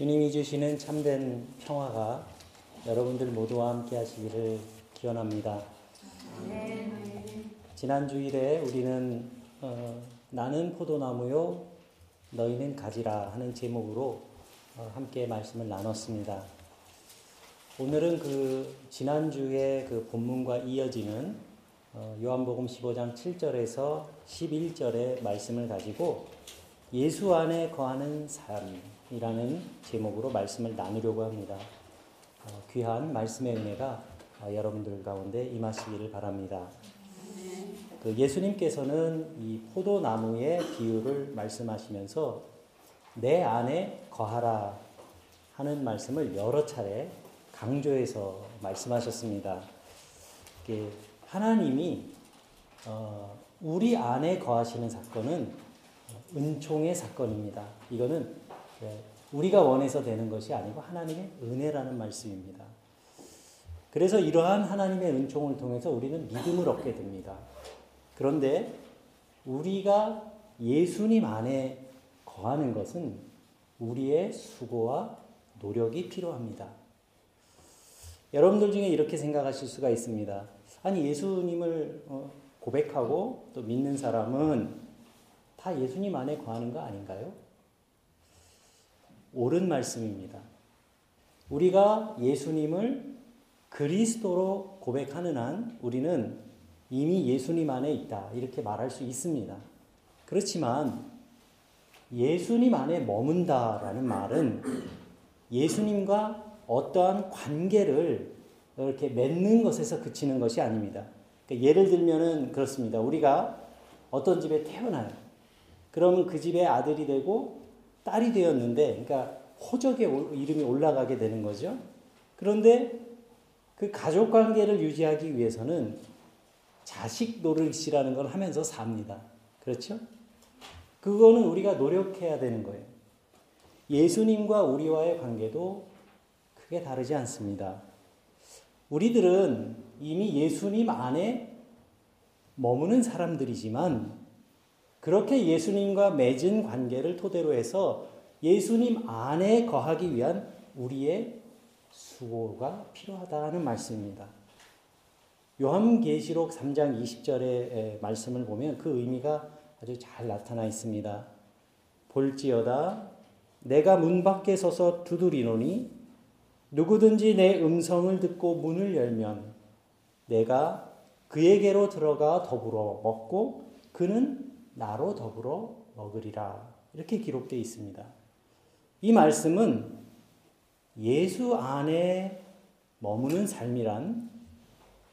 주님이 주시는 참된 평화가 여러분들 모두와 함께 하시기를 기원합니다. 지난 주일에 우리는 어, 나는 포도나무요 너희는 가지라 하는 제목으로 어, 함께 말씀을 나눴습니다. 오늘은 그 지난주의 그 본문과 이어지는 어, 요한복음 15장 7절에서 11절의 말씀을 가지고 예수 안에 거하는 삶 이라는 제목으로 말씀을 나누려고 합니다. 어, 귀한 말씀의 은혜가 어, 여러분들 가운데 임하시기를 바랍니다. 그 예수님께서는 이 포도나무의 비유를 말씀하시면서 내 안에 거하라 하는 말씀을 여러 차례 강조해서 말씀하셨습니다. 하나님이 어, 우리 안에 거하시는 사건은 은총의 사건입니다. 이거는 우리가 원해서 되는 것이 아니고 하나님의 은혜라는 말씀입니다. 그래서 이러한 하나님의 은총을 통해서 우리는 믿음을 얻게 됩니다. 그런데 우리가 예수님 안에 거하는 것은 우리의 수고와 노력이 필요합니다. 여러분들 중에 이렇게 생각하실 수가 있습니다. 아니, 예수님을 어, 고백하고 또 믿는 사람은 다 예수님 안에 거하는 거 아닌가요? 옳은 말씀입니다. 우리가 예수님을 그리스도로 고백하는 한 우리는 이미 예수님 안에 있다. 이렇게 말할 수 있습니다. 그렇지만 예수님 안에 머문다라는 말은 예수님과 어떠한 관계를 이렇게 맺는 것에서 그치는 것이 아닙니다. 그러니까 예를 들면은 그렇습니다. 우리가 어떤 집에 태어나요. 그러면 그 집의 아들이 되고 딸이 되었는데, 그러니까 호적의 이름이 올라가게 되는 거죠. 그런데 그 가족 관계를 유지하기 위해서는 자식 노릇이라는 걸 하면서 삽니다. 그렇죠? 그거는 우리가 노력해야 되는 거예요. 예수님과 우리와의 관계도 크게 다르지 않습니다. 우리들은 이미 예수님 안에 머무는 사람들이지만 그렇게 예수님과 맺은 관계를 토대로 해서 예수님 안에 거하기 위한 우리의 수고가 필요하다는 말씀입니다. 요한계시록 3장 20절의 말씀을 보면 그 의미가 아주 잘 나타나 있습니다. 볼지어다 내가 문 밖에 서서 두드리노니 누구든지 내 음성을 듣고 문을 열면 내가 그에게로 들어가 더불어 먹고 그는 나로 더불어 먹으리라. 이렇게 기록되어 있습니다. 이 말씀은 예수 안에 머무는 삶이란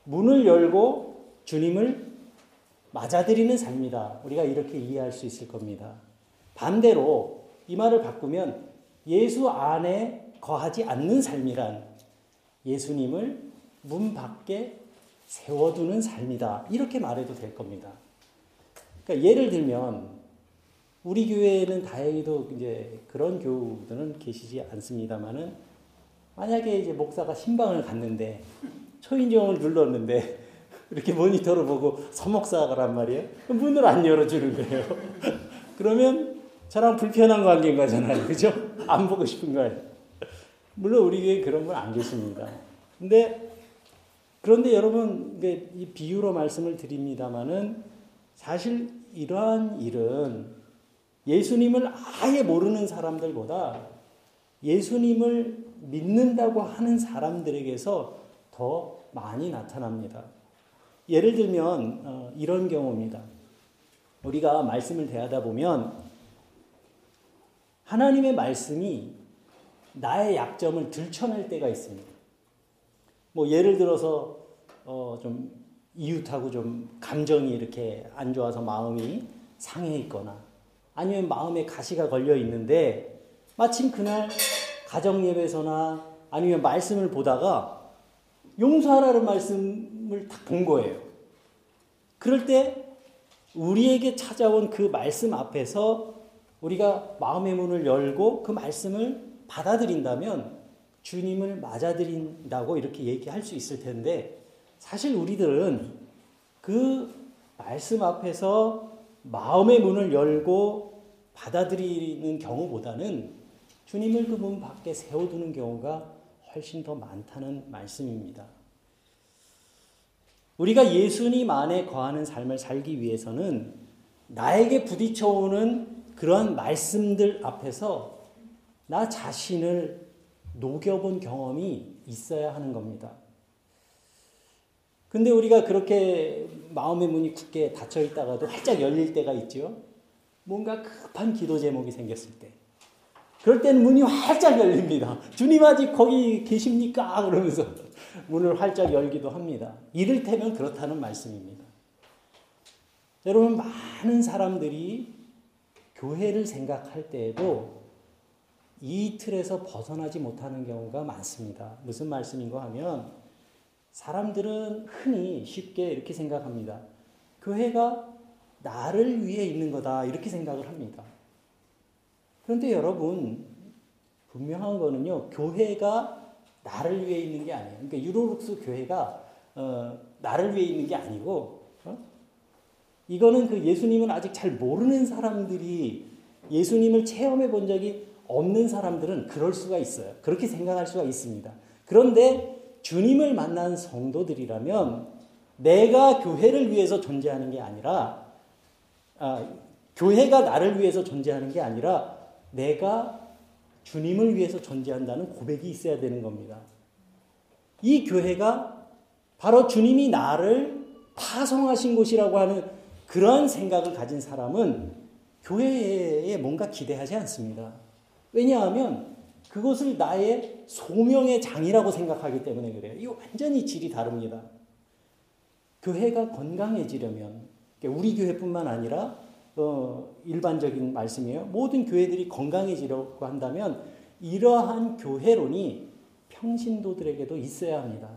문을 열고 주님을 맞아들이는 삶이다. 우리가 이렇게 이해할 수 있을 겁니다. 반대로 이 말을 바꾸면 예수 안에 거하지 않는 삶이란 예수님을 문 밖에 세워두는 삶이다. 이렇게 말해도 될 겁니다. 그러니까 예를 들면 우리 교회에는 다행히도 이제 그런 교우들은 계시지 않습니다만은 만약에 이제 목사가 신방을 갔는데 초인종을 눌렀는데 이렇게 모니터를 보고 서목사가란 말이에요. 문을 안 열어주는 거예요. 그러면 저랑 불편한 관계인 거잖아요. 그죠? 안 보고 싶은 거예요. 물론 우리 교회 그런 분안 계십니다. 근데 그런데 여러분 이 비유로 말씀을 드립니다만은 사실 이러한 일은 예수님을 아예 모르는 사람들보다 예수님을 믿는다고 하는 사람들에게서 더 많이 나타납니다. 예를 들면 어, 이런 경우입니다. 우리가 말씀을 대하다 보면 하나님의 말씀이 나의 약점을 들춰낼 때가 있습니다. 뭐 예를 들어서 어 좀 이웃하고 좀 감정이 이렇게 안 좋아서 마음이 상해 있거나 아니면 마음에 가시가 걸려 있는데 마침 그날 가정 예배서나 아니면 말씀을 보다가 용서하라는 말씀을 딱 본 거예요. 그럴 때 우리에게 찾아온 그 말씀 앞에서 우리가 마음의 문을 열고 그 말씀을 받아들인다면 주님을 맞아들인다고 이렇게 얘기할 수 있을 텐데 사실 우리들은 그 말씀 앞에서 마음의 문을 열고 받아들이는 경우보다는 주님을 그 문 밖에 세워두는 경우가 훨씬 더 많다는 말씀입니다. 우리가 예수님 안에 거하는 삶을 살기 위해서는 나에게 부딪혀오는 그러한 말씀들 앞에서 나 자신을 녹여본 경험이 있어야 하는 겁니다. 근데 우리가 그렇게 마음의 문이 굳게 닫혀 있다가도 활짝 열릴 때가 있죠. 뭔가 급한 기도 제목이 생겼을 때. 그럴 때는 문이 활짝 열립니다. 주님 아직 거기 계십니까? 그러면서 문을 활짝 열기도 합니다. 이를테면 그렇다는 말씀입니다. 여러분, 많은 사람들이 교회를 생각할 때에도 이 틀에서 벗어나지 못하는 경우가 많습니다. 무슨 말씀인가 하면 사람들은 흔히 쉽게 이렇게 생각합니다. 교회가 나를 위해 있는 거다. 이렇게 생각을 합니다. 그런데 여러분, 분명한 거는요, 교회가 나를 위해 있는 게 아니에요. 그러니까 유로룩스 교회가 어, 나를 위해 있는 게 아니고, 어? 이거는 그 예수님은 아직 잘 모르는 사람들이 예수님을 체험해 본 적이 없는 사람들은 그럴 수가 있어요. 그렇게 생각할 수가 있습니다. 그런데 주님을 만난 성도들이라면 내가 교회를 위해서 존재하는 게 아니라, 아, 교회가 나를 위해서 존재하는 게 아니라 내가 주님을 위해서 존재한다는 고백이 있어야 되는 겁니다. 이 교회가 바로 주님이 나를 파송하신 곳이라고 하는 그런 생각을 가진 사람은 교회에 뭔가 기대하지 않습니다. 왜냐하면 그것을 나의 소명의 장이라고 생각하기 때문에 그래요. 이 완전히 질이 다릅니다. 교회가 건강해지려면 우리 교회뿐만 아니라 어, 일반적인 말씀이에요. 모든 교회들이 건강해지려고 한다면 이러한 교회론이 평신도들에게도 있어야 합니다.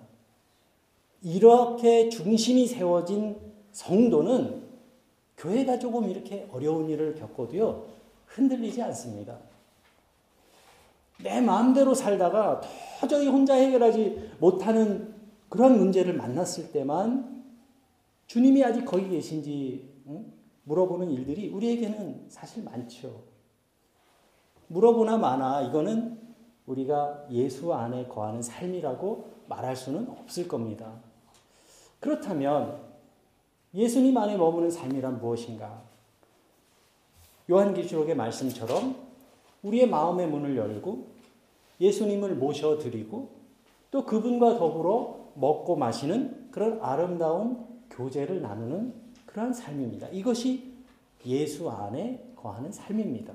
이렇게 중심이 세워진 성도는 교회가 조금 이렇게 어려운 일을 겪어도요, 흔들리지 않습니다. 내 마음대로 살다가 도저히 혼자 해결하지 못하는 그런 문제를 만났을 때만 주님이 아직 거기 계신지 응? 물어보는 일들이 우리에게는 사실 많죠. 물어보나 마나 이거는 우리가 예수 안에 거하는 삶이라고 말할 수는 없을 겁니다. 그렇다면 예수님 안에 머무는 삶이란 무엇인가? 요한계시록의 말씀처럼 우리의 마음의 문을 열고 예수님을 모셔드리고 또 그분과 더불어 먹고 마시는 그런 아름다운 교제를 나누는 그러한 삶입니다. 이것이 예수 안에 거하는 삶입니다.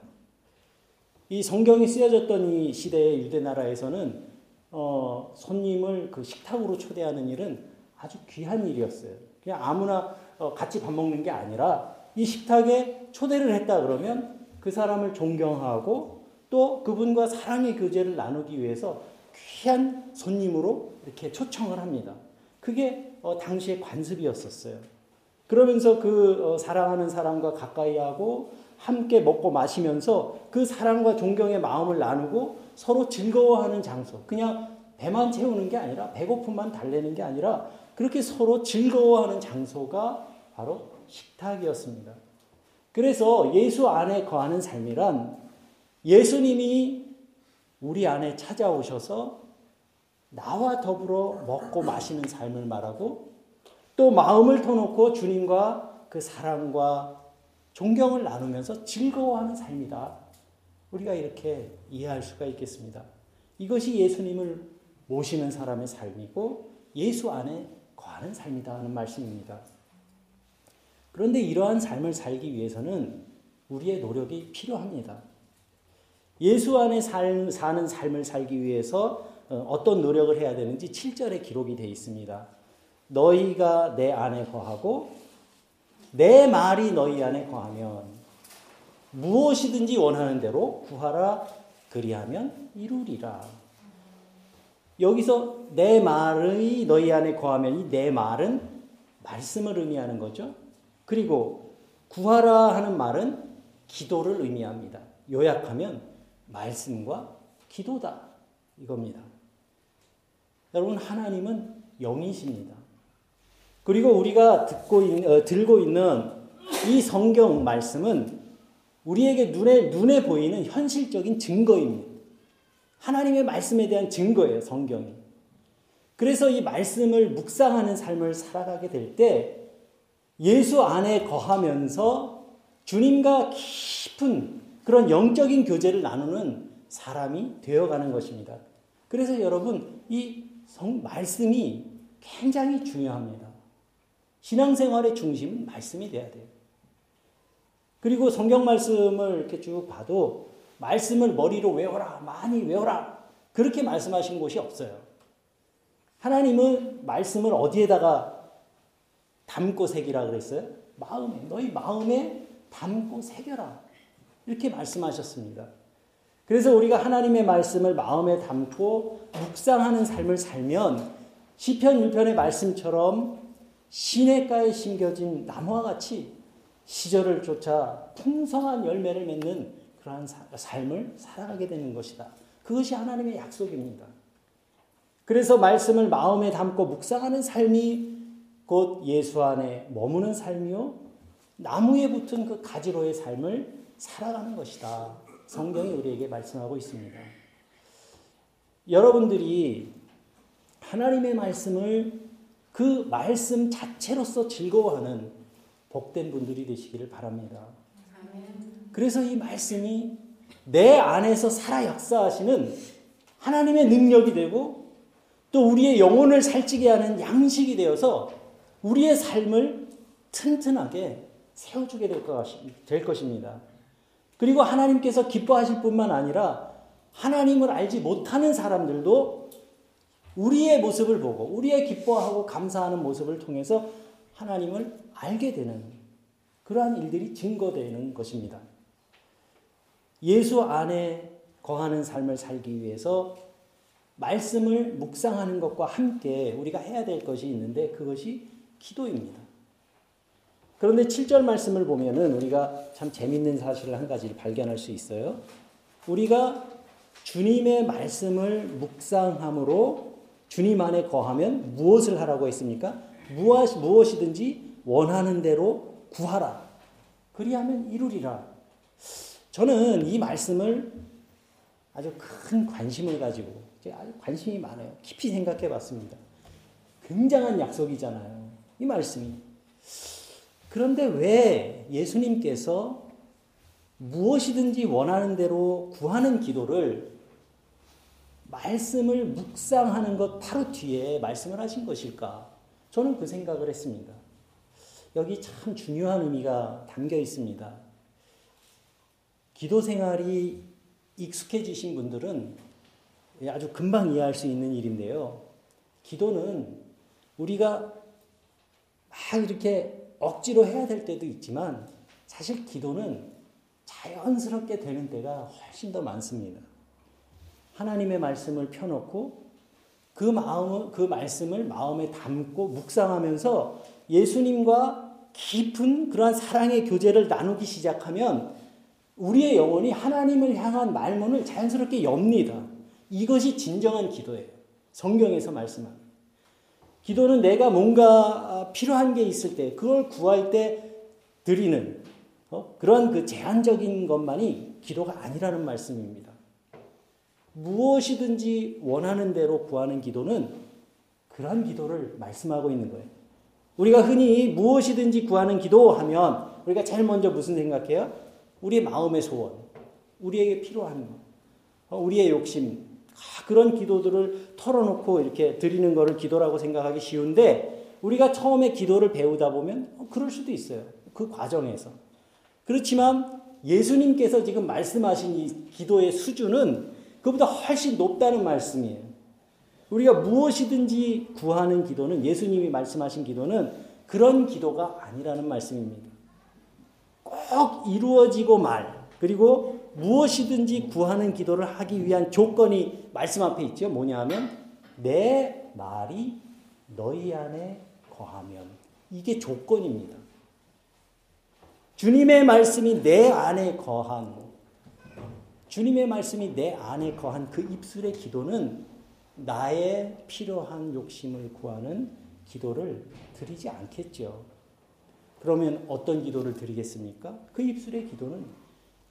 이 성경이 쓰여졌던 이 시대의 유대 나라에서는 어, 손님을 그 식탁으로 초대하는 일은 아주 귀한 일이었어요. 그냥 아무나 어, 같이 밥 먹는 게 아니라 이 식탁에 초대를 했다 그러면 그 사람을 존경하고 또 그분과 사랑의 교제를 나누기 위해서 귀한 손님으로 이렇게 초청을 합니다. 그게 어, 당시의 관습이었었어요. 그러면서 그 어, 사랑하는 사람과 가까이 하고 함께 먹고 마시면서 그 사랑과 존경의 마음을 나누고 서로 즐거워하는 장소. 그냥 배만 채우는 게 아니라 배고픔만 달래는 게 아니라 그렇게 서로 즐거워하는 장소가 바로 식탁이었습니다. 그래서 예수 안에 거하는 삶이란 예수님이 우리 안에 찾아오셔서 나와 더불어 먹고 마시는 삶을 말하고 또 마음을 터놓고 주님과 그 사랑과 존경을 나누면서 즐거워하는 삶이다. 우리가 이렇게 이해할 수가 있겠습니다. 이것이 예수님을 모시는 사람의 삶이고 예수 안에 거하는 삶이다 하는 말씀입니다. 그런데 이러한 삶을 살기 위해서는 우리의 노력이 필요합니다. 예수 안에 살, 사는 삶을 살기 위해서 어, 어떤 노력을 해야 되는지 7절에 기록이 되어 있습니다. 너희가 내 안에 거하고 내 말이 너희 안에 거하면 무엇이든지 원하는 대로 구하라 그리하면 이루리라. 여기서 내 말이 너희 안에 거하면 이 내 말은 말씀을 의미하는 거죠. 그리고 구하라 하는 말은 기도를 의미합니다. 요약하면 말씀과 기도다. 이겁니다. 여러분, 하나님은 영이십니다. 그리고 우리가 듣고 있, 어, 들고 있는 이 성경 말씀은 우리에게 눈에, 눈에 보이는 현실적인 증거입니다. 하나님의 말씀에 대한 증거예요, 성경이. 그래서 이 말씀을 묵상하는 삶을 살아가게 될 때 예수 안에 거하면서 주님과 깊은 그런 영적인 교제를 나누는 사람이 되어가는 것입니다. 그래서 여러분, 이 성, 말씀이 굉장히 중요합니다. 신앙생활의 중심은 말씀이 돼야 돼요. 그리고 성경 말씀을 이렇게 쭉 봐도 말씀을 머리로 외워라, 많이 외워라. 그렇게 말씀하신 곳이 없어요. 하나님은 말씀을 어디에다가 담고 새기라 그랬어요? 마음에, 너희 마음에 담고 새겨라. 이렇게 말씀하셨습니다. 그래서 우리가 하나님의 말씀을 마음에 담고 묵상하는 삶을 살면 시편 1편의 말씀처럼 시냇가에 심겨진 나무와 같이 시절을 쫓아 풍성한 열매를 맺는 그러한 삶을 살아가게 되는 것이다. 그것이 하나님의 약속입니다. 그래서 말씀을 마음에 담고 묵상하는 삶이 곧 예수 안에 머무는 삶이요. 나무에 붙은 그 가지로의 삶을 살아가는 것이다. 성경이 우리에게 말씀하고 있습니다. 여러분들이 하나님의 말씀을 그 말씀 자체로서 즐거워하는 복된 분들이 되시기를 바랍니다. 그래서 이 말씀이 내 안에서 살아 역사하시는 하나님의 능력이 되고 또 우리의 영혼을 살찌게 하는 양식이 되어서 우리의 삶을 튼튼하게 세워주게 될 것입니다. 그리고 하나님께서 기뻐하실 뿐만 아니라 하나님을 알지 못하는 사람들도 우리의 모습을 보고 우리의 기뻐하고 감사하는 모습을 통해서 하나님을 알게 되는 그러한 일들이 증거되는 것입니다. 예수 안에 거하는 삶을 살기 위해서 말씀을 묵상하는 것과 함께 우리가 해야 될 것이 있는데 그것이 기도입니다. 그런데 7절 말씀을 보면은 우리가 참 재밌는 사실을 한 가지를 발견할 수 있어요. 우리가 주님의 말씀을 묵상함으로 주님 안에 거하면 무엇을 하라고 했습니까? 무엇, 무엇이든지 원하는 대로 구하라. 그리하면 이루리라. 저는 이 말씀을 아주 큰 관심을 가지고 아주 관심이 많아요. 깊이 생각해 봤습니다. 굉장한 약속이잖아요. 이 말씀이. 그런데 왜 예수님께서 무엇이든지 원하는 대로 구하는 기도를 말씀을 묵상하는 것 바로 뒤에 말씀을 하신 것일까? 저는 그 생각을 했습니다. 여기 참 중요한 의미가 담겨 있습니다. 기도 생활이 익숙해지신 분들은 아주 금방 이해할 수 있는 일인데요. 기도는 우리가 막 이렇게 억지로 해야 될 때도 있지만 사실 기도는 자연스럽게 되는 때가 훨씬 더 많습니다. 하나님의 말씀을 펴놓고 그 마음, 그 말씀을 마음에 담고 묵상하면서 예수님과 깊은 그러한 사랑의 교제를 나누기 시작하면 우리의 영혼이 하나님을 향한 말문을 자연스럽게 엽니다. 이것이 진정한 기도예요. 성경에서 말씀하는. 기도는 내가 뭔가 필요한 게 있을 때, 그걸 구할 때 드리는 어? 그러한 그 제한적인 것만이 기도가 아니라는 말씀입니다. 무엇이든지 원하는 대로 구하는 기도는 그러한 기도를 말씀하고 있는 거예요. 우리가 흔히 무엇이든지 구하는 기도하면 우리가 제일 먼저 무슨 생각해요? 우리의 마음의 소원, 우리에게 필요한 것, 어, 우리의 욕심, 아, 그런 기도들을 털어놓고 이렇게 드리는 것을 기도라고 생각하기 쉬운데 우리가 처음에 기도를 배우다 보면 어, 그럴 수도 있어요. 그 과정에서. 그렇지만 예수님께서 지금 말씀하신 이 기도의 수준은 그보다 훨씬 높다는 말씀이에요. 우리가 무엇이든지 구하는 기도는 예수님이 말씀하신 기도는 그런 기도가 아니라는 말씀입니다. 꼭 이루어지고 말, 그리고 무엇이든지 구하는 기도를 하기 위한 조건이 말씀 앞에 있죠. 뭐냐 하면 내 말이 너희 안에 거하면 이게 조건입니다. 주님의 말씀이 내 안에 거한 주님의 말씀이 내 안에 거한 그 입술의 기도는 나의 필요한 욕심을 구하는 기도를 드리지 않겠죠. 그러면 어떤 기도를 드리겠습니까? 그 입술의 기도는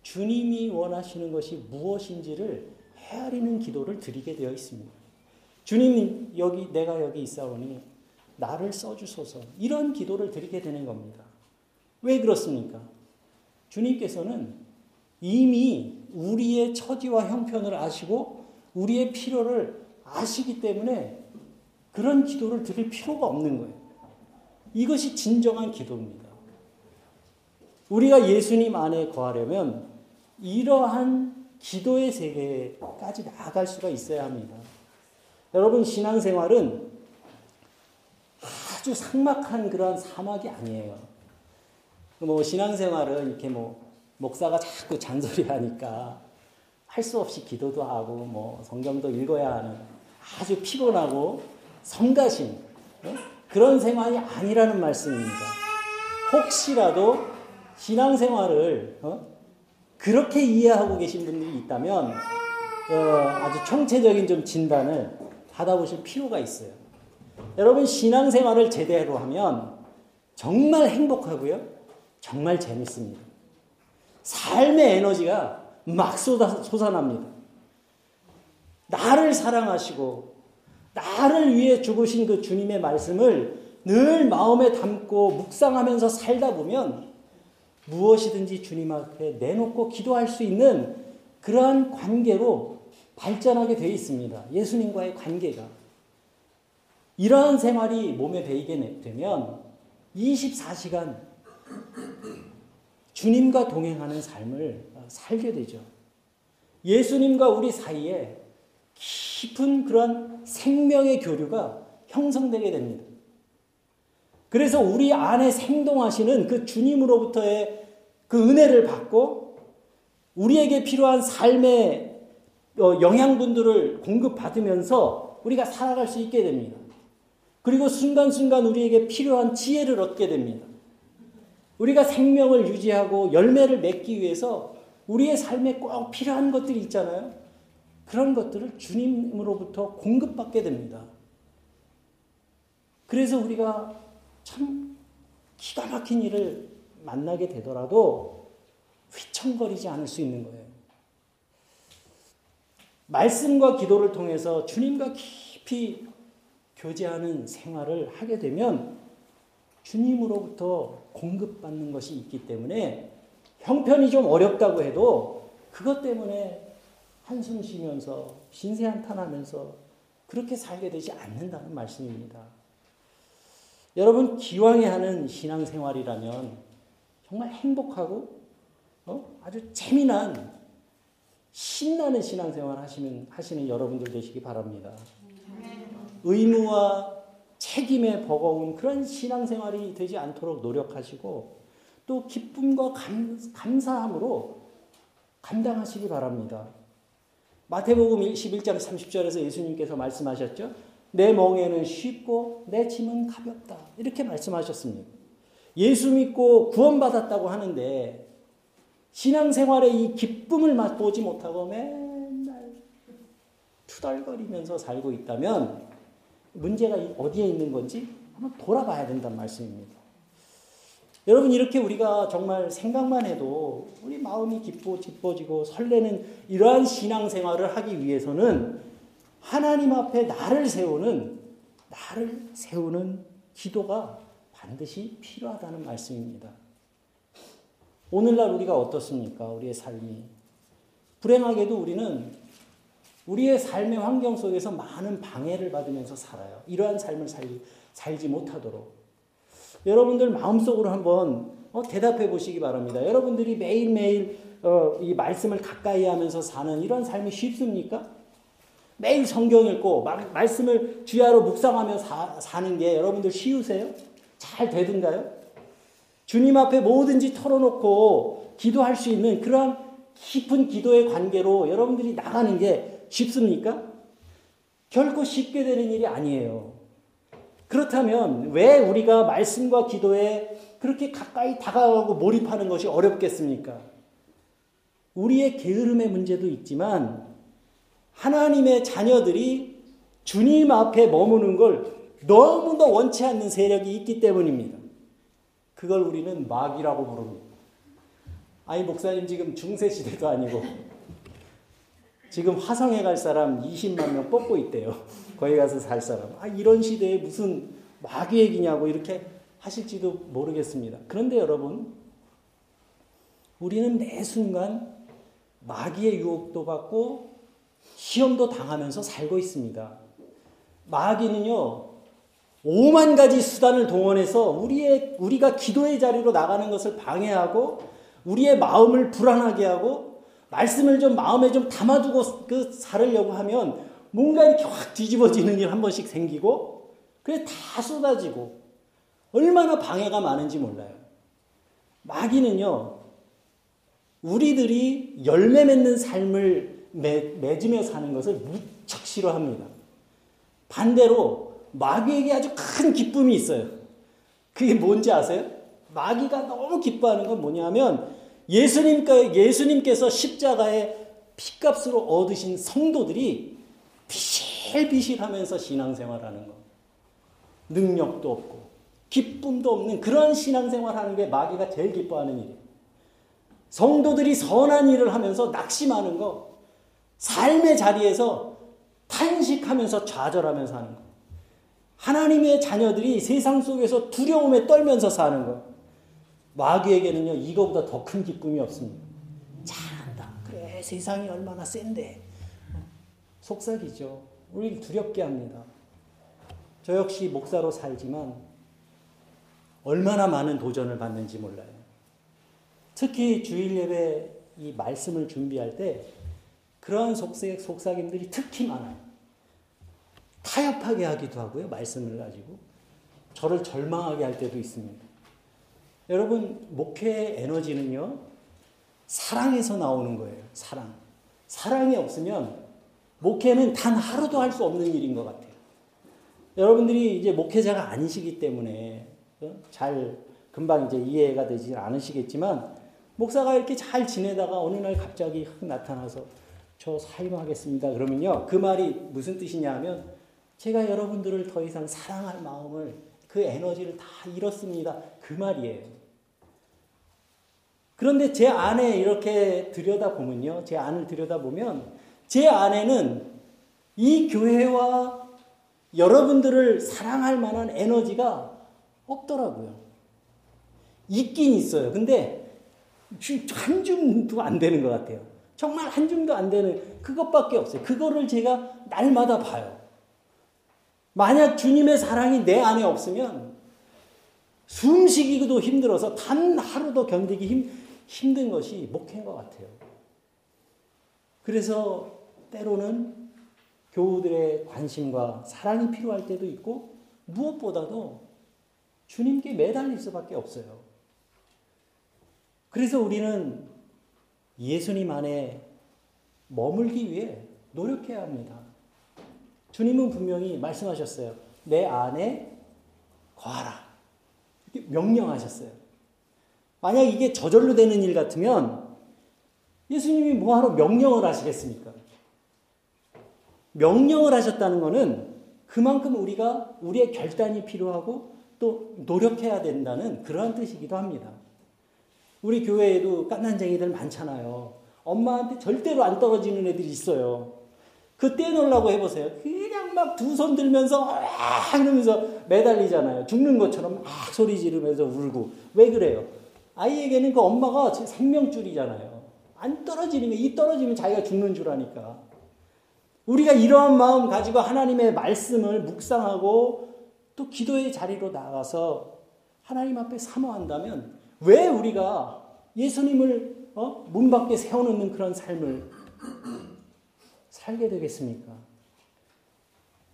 주님이 원하시는 것이 무엇인지를 헤아리는 기도를 드리게 되어 있습니다. 주님 여기 내가 여기 있사오니 나를 써주소서 이런 기도를 드리게 되는 겁니다. 왜 그렇습니까? 주님께서는 이미 우리의 처지와 형편을 아시고 우리의 필요를 아시기 때문에 그런 기도를 드릴 필요가 없는 거예요. 이것이 진정한 기도입니다. 우리가 예수님 안에 거하려면 이러한 기도의 세계까지 나아갈 수가 있어야 합니다. 여러분, 신앙생활은 아주 삭막한 그런 사막이 아니에요. 뭐, 신앙생활은 이렇게 뭐, 목사가 자꾸 잔소리 하니까 할 수 없이 기도도 하고, 뭐, 성경도 읽어야 하는 아주 피곤하고 성가신 네? 그런 생활이 아니라는 말씀입니다. 혹시라도 신앙생활을 어? 그렇게 이해하고 계신 분들이 있다면 어, 아주 총체적인 좀 진단을 받아보실 필요가 있어요. 여러분 신앙생활을 제대로 하면 정말 행복하고요. 정말 재밌습니다. 삶의 에너지가 막 쏟아, 솟아납니다. 나를 사랑하시고 나를 위해 죽으신 그 주님의 말씀을 늘 마음에 담고 묵상하면서 살다 보면 무엇이든지 주님 앞에 내놓고 기도할 수 있는 그러한 관계로 발전하게 되어 있습니다. 예수님과의 관계가. 이러한 생활이 몸에 배이게 되면 24시간 주님과 동행하는 삶을 살게 되죠. 예수님과 우리 사이에 깊은 그런 생명의 교류가 형성되게 됩니다. 그래서 우리 안에 생동하시는 그 주님으로부터의 그 은혜를 받고 우리에게 필요한 삶의 어, 영양분들을 공급받으면서 우리가 살아갈 수 있게 됩니다. 그리고 순간순간 우리에게 필요한 지혜를 얻게 됩니다. 우리가 생명을 유지하고 열매를 맺기 위해서 우리의 삶에 꼭 필요한 것들이 있잖아요. 그런 것들을 주님으로부터 공급받게 됩니다. 그래서 우리가 참 기가 막힌 일을 만나게 되더라도 휘청거리지 않을 수 있는 거예요. 말씀과 기도를 통해서 주님과 깊이 교제하는 생활을 하게 되면 주님으로부터 공급받는 것이 있기 때문에 형편이 좀 어렵다고 해도 그것 때문에 한숨 쉬면서 신세 한탄하면서 그렇게 살게 되지 않는다는 말씀입니다. 여러분 기왕에 하는 신앙생활이라면 정말 행복하고 어? 아주 재미난 신나는 신앙생활 하시는 하시는 여러분들 되시기 바랍니다. 의무와 책임에 버거운 그런 신앙생활이 되지 않도록 노력하시고 또 기쁨과 감, 감사함으로 감당하시기 바랍니다. 마태복음 11장 30절에서 예수님께서 말씀하셨죠. 내 멍에는 쉽고 내 짐은 가볍다. 이렇게 말씀하셨습니다. 예수 믿고 구원받았다고 하는데 신앙생활의 이 기쁨을 맛보지 못하고 맨날 투덜거리면서 살고 있다면 문제가 어디에 있는 건지 한번 돌아봐야 된다는 말씀입니다. 여러분 이렇게 우리가 정말 생각만 해도 우리 마음이 기뻐 기뻐지고 설레는 이러한 신앙생활을 하기 위해서는 하나님 앞에 나를 세우는 나를 세우는 기도가 반드시 필요하다는 말씀입니다. 오늘날 우리가 어떻습니까? 우리의 삶이 불행하게도 우리는 우리의 삶의 환경 속에서 많은 방해를 받으면서 살아요. 이러한 삶을 살지, 살지 못하도록 여러분들 마음속으로 한번 어, 대답해 보시기 바랍니다. 여러분들이 매일매일 어, 이 말씀을 가까이 하면서 사는 이런 삶이 쉽습니까? 매일 성경 읽고 마, 말씀을 주야로 묵상하며 사, 사는 게 여러분들 쉬우세요? 잘 되든가요? 주님 앞에 뭐든지 털어놓고 기도할 수 있는 그러한 깊은 기도의 관계로 여러분들이 나가는 게 쉽습니까? 결코 쉽게 되는 일이 아니에요. 그렇다면 왜 우리가 말씀과 기도에 그렇게 가까이 다가가고 몰입하는 것이 어렵겠습니까? 우리의 게으름의 문제도 있지만 하나님의 자녀들이 주님 앞에 머무는 걸 너무도 원치 않는 세력이 있기 때문입니다. 그걸 우리는 마귀라고 부릅니다. 아니, 목사님 지금 중세 시대도 아니고 지금 화성에 갈 사람 20만 명 뽑고 있대요. 거기 가서 살 사람. 아, 이런 시대에 무슨 마귀 얘기냐고 이렇게 하실지도 모르겠습니다. 그런데 여러분, 우리는 매 순간 마귀의 유혹도 받고 시험도 당하면서 살고 있습니다. 마귀는요, 오만 가지 수단을 동원해서 우리의, 우리가 기도의 자리로 나가는 것을 방해하고 우리의 마음을 불안하게 하고 말씀을 좀 마음에 좀 담아두고 그 살으려고 하면 뭔가 이렇게 확 뒤집어지는 일 한 번씩 생기고 그게 다 쏟아지고 얼마나 방해가 많은지 몰라요. 마귀는요, 우리들이 열매 맺는 삶을 맺, 맺으며 사는 것을 무척 싫어합니다. 반대로 마귀에게 아주 큰 기쁨이 있어요. 그게 뭔지 아세요? 마귀가 너무 기뻐하는 건 뭐냐면 예수님께, 예수님께서 십자가에 피값으로 얻으신 성도들이 비실비실하면서 신앙생활하는 거. 능력도 없고 기쁨도 없는 그런 신앙생활하는 게 마귀가 제일 기뻐하는 일이에요. 성도들이 선한 일을 하면서 낙심하는 거, 삶의 자리에서 탄식하면서 좌절하면서 하는 거. 하나님의 자녀들이 세상 속에서 두려움에 떨면서 사는 거. 마귀에게는요, 이거보다 더 큰 기쁨이 없습니다. 잘한다. 그래, 세상이 얼마나 센데. 속삭이죠. 우리를 두렵게 합니다. 저 역시 목사로 살지만 얼마나 많은 도전을 받는지 몰라요. 특히 주일 예배 이 말씀을 준비할 때 그러한 속삭, 속삭임들이 특히 많아요. 타협하게 하기도 하고요. 말씀을 가지고. 저를 절망하게 할 때도 있습니다. 여러분, 목회의 에너지는요, 사랑에서 나오는 거예요. 사랑. 사랑이 없으면 목회는 단 하루도 할 수 없는 일인 것 같아요. 여러분들이 이제 목회자가 아니시기 때문에 어? 잘 금방 이제 이해가 되지 않으시겠지만 목사가 이렇게 잘 지내다가 어느 날 갑자기 나타나서 저 사임하겠습니다. 그러면요. 그 말이 무슨 뜻이냐 하면 제가 여러분들을 더 이상 사랑할 마음을 그 에너지를 다 잃었습니다. 그 말이에요. 그런데 제 안에 이렇게 들여다보면요. 제 안을 들여다보면 제 안에는 이 교회와 여러분들을 사랑할 만한 에너지가 없더라고요. 있긴 있어요. 근데 한 줌도 안 되는 것 같아요. 정말 한 줌도 안 되는 그것밖에 없어요. 그거를 제가 날마다 봐요. 만약 주님의 사랑이 내 안에 없으면 숨쉬기도 힘들어서 단 하루도 견디기 힘, 힘든 것이 목회인 것 같아요. 그래서 때로는 교우들의 관심과 사랑이 필요할 때도 있고 무엇보다도 주님께 매달릴 수밖에 없어요. 그래서 우리는 예수님 안에 머물기 위해 노력해야 합니다. 주님은 분명히 말씀하셨어요. 내 안에 거하라. 명령하셨어요. 만약 이게 저절로 되는 일 같으면 예수님이 뭐하러 명령을 하시겠습니까? 명령을 하셨다는 것은 그만큼 우리가 우리의 결단이 필요하고 또 노력해야 된다는 그러한 뜻이기도 합니다. 우리 교회에도 깐난쟁이들 많잖아요. 엄마한테 절대로 안 떨어지는 애들이 있어요. 그 떼놓으려고 해보세요. 그냥 막 두 손 들면서 아 이러면서 매달리잖아요. 죽는 것처럼 막 소리 지르면서 울고. 왜 그래요? 아이에게는 그 엄마가 생명줄이잖아요. 안 떨어지는 게, 이 떨어지면 자기가 죽는 줄 아니까. 우리가 이러한 마음 가지고 하나님의 말씀을 묵상하고 또 기도의 자리로 나가서 하나님 앞에 사모한다면 왜 우리가 예수님을 어? 문 밖에 세워놓는 그런 삶을 살게 되겠습니까?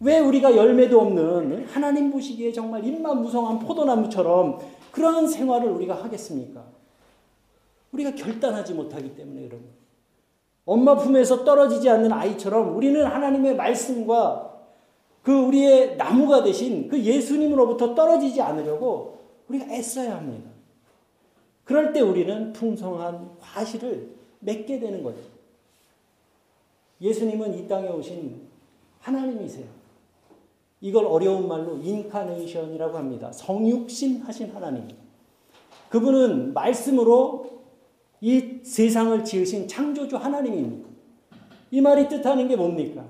왜 우리가 열매도 없는 하나님 보시기에 정말 입만 무성한 포도나무처럼 그러한 생활을 우리가 하겠습니까? 우리가 결단하지 못하기 때문에 여러분. 엄마 품에서 떨어지지 않는 아이처럼 우리는 하나님의 말씀과 그 우리의 나무가 되신 그 예수님으로부터 떨어지지 않으려고 우리가 애써야 합니다. 그럴 때 우리는 풍성한 과실을 맺게 되는 거죠. 예수님은 이 땅에 오신 하나님이세요. 이걸 어려운 말로 인카네이션이라고 합니다. 성육신 하신 하나님. 그분은 말씀으로 이 세상을 지으신 창조주 하나님입니다. 이 말이 뜻하는 게 뭡니까?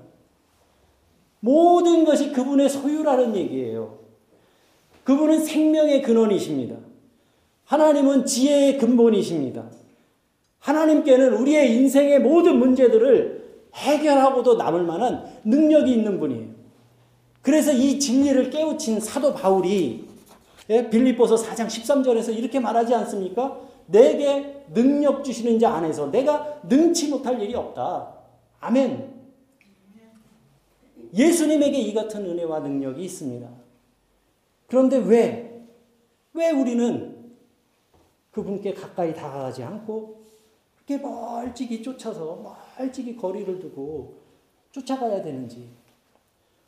모든 것이 그분의 소유라는 얘기예요. 그분은 생명의 근원이십니다. 하나님은 지혜의 근본이십니다. 하나님께는 우리의 인생의 모든 문제들을 해결하고도 남을 만한 능력이 있는 분이에요. 그래서 이 진리를 깨우친 사도 바울이 예, 빌립보서 4장 13절에서 이렇게 말하지 않습니까? 내게 능력 주시는 자 안에서 내가 능치 못할 일이 없다. 아멘. 예수님에게 이 같은 은혜와 능력이 있습니다. 그런데 왜, 왜 우리는 그분께 가까이 다가가지 않고 그렇게 멀찍이 쫓아서 멀찍이 거리를 두고 쫓아가야 되는지,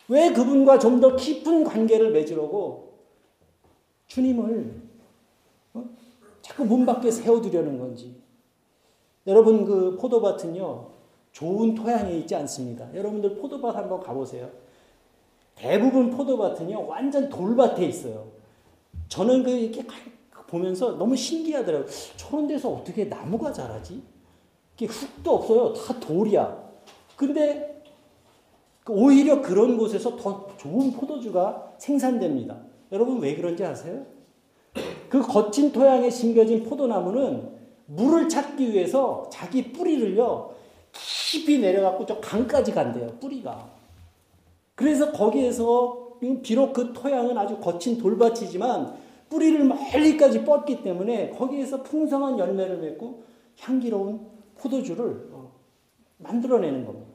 왜 그분과 좀 더 깊은 관계를 맺으려고 주님을 어? 자꾸 문 밖에 세워두려는 건지. 여러분 그 포도밭은요 좋은 토양에 있지 않습니다. 여러분들 포도밭 한번 가보세요. 대부분 포도밭은요 완전 돌밭에 있어요. 저는 그 이렇게 보면서 너무 신기하더라고요. 저런 데서 어떻게 나무가 자라지? 이게 흙도 없어요. 다 돌이야. 근데 오히려 그런 곳에서 더 좋은 포도주가 생산됩니다. 여러분 왜 그런지 아세요? 그 거친 토양에 심겨진 포도나무는 물을 찾기 위해서 자기 뿌리를요 깊이 내려갖고 저 강까지 간대요 뿌리가. 그래서 거기에서 비록 그 토양은 아주 거친 돌밭이지만 뿌리를 멀리까지 뻗기 때문에 거기에서 풍성한 열매를 맺고 향기로운 포도주를 어, 만들어내는 겁니다.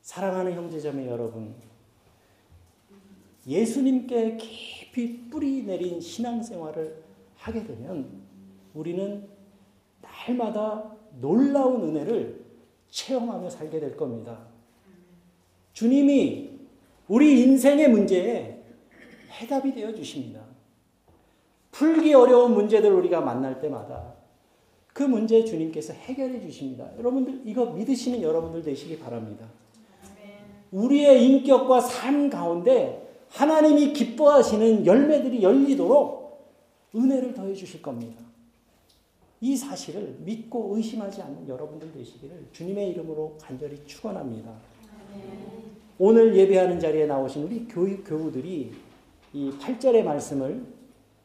사랑하는 형제자매 여러분, 예수님께 깊이 뿌리 내린 신앙생활을 하게 되면 우리는 날마다 놀라운 은혜를 체험하며 살게 될 겁니다. 주님이 우리 인생의 문제에 해답이 되어 주십니다. 풀기 어려운 문제들 우리가 만날 때마다 그 문제 주님께서 해결해 주십니다. 여러분들 이거 믿으시는 여러분들 되시기 바랍니다. 우리의 인격과 삶 가운데 하나님이 기뻐하시는 열매들이 열리도록 은혜를 더해 주실 겁니다. 이 사실을 믿고 의심하지 않는 여러분들 되시기를 주님의 이름으로 간절히 축원합니다. 오늘 예배하는 자리에 나오신 우리 교육 교우들이 이 8절의 말씀을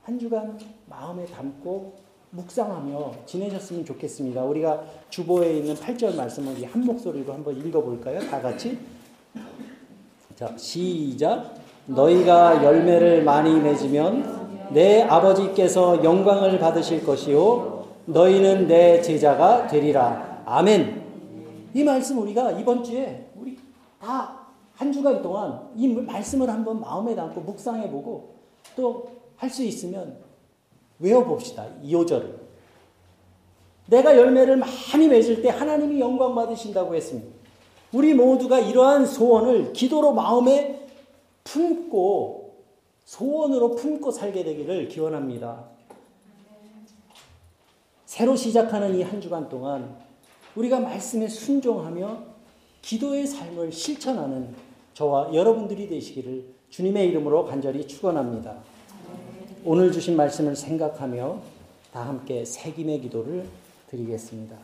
한 주간 마음에 담고 묵상하며 지내셨으면 좋겠습니다. 우리가 주보에 있는 8절 말씀을 한 목소리로 한번 읽어볼까요? 다 같이. 자, 시작. 너희가 열매를 많이 맺으면 내 아버지께서 영광을 받으실 것이요. 너희는 내 제자가 되리라. 아멘. 이 말씀 우리가 이번 주에 우리 다 한 주간 동안 이 말씀을 한번 마음에 담고 묵상해 보고 또 할 수 있으면 외워봅시다. 2호절을. 내가 열매를 많이 맺을 때 하나님이 영광 받으신다고 했습니다. 우리 모두가 이러한 소원을 기도로 마음에 품고 소원으로 품고 살게 되기를 기원합니다. 새로 시작하는 이 한 주간 동안 우리가 말씀에 순종하며 기도의 삶을 실천하는 저와 여러분들이 되시기를 주님의 이름으로 간절히 축원합니다. 오늘 주신 말씀을 생각하며 다 함께 새김의 기도를 드리겠습니다.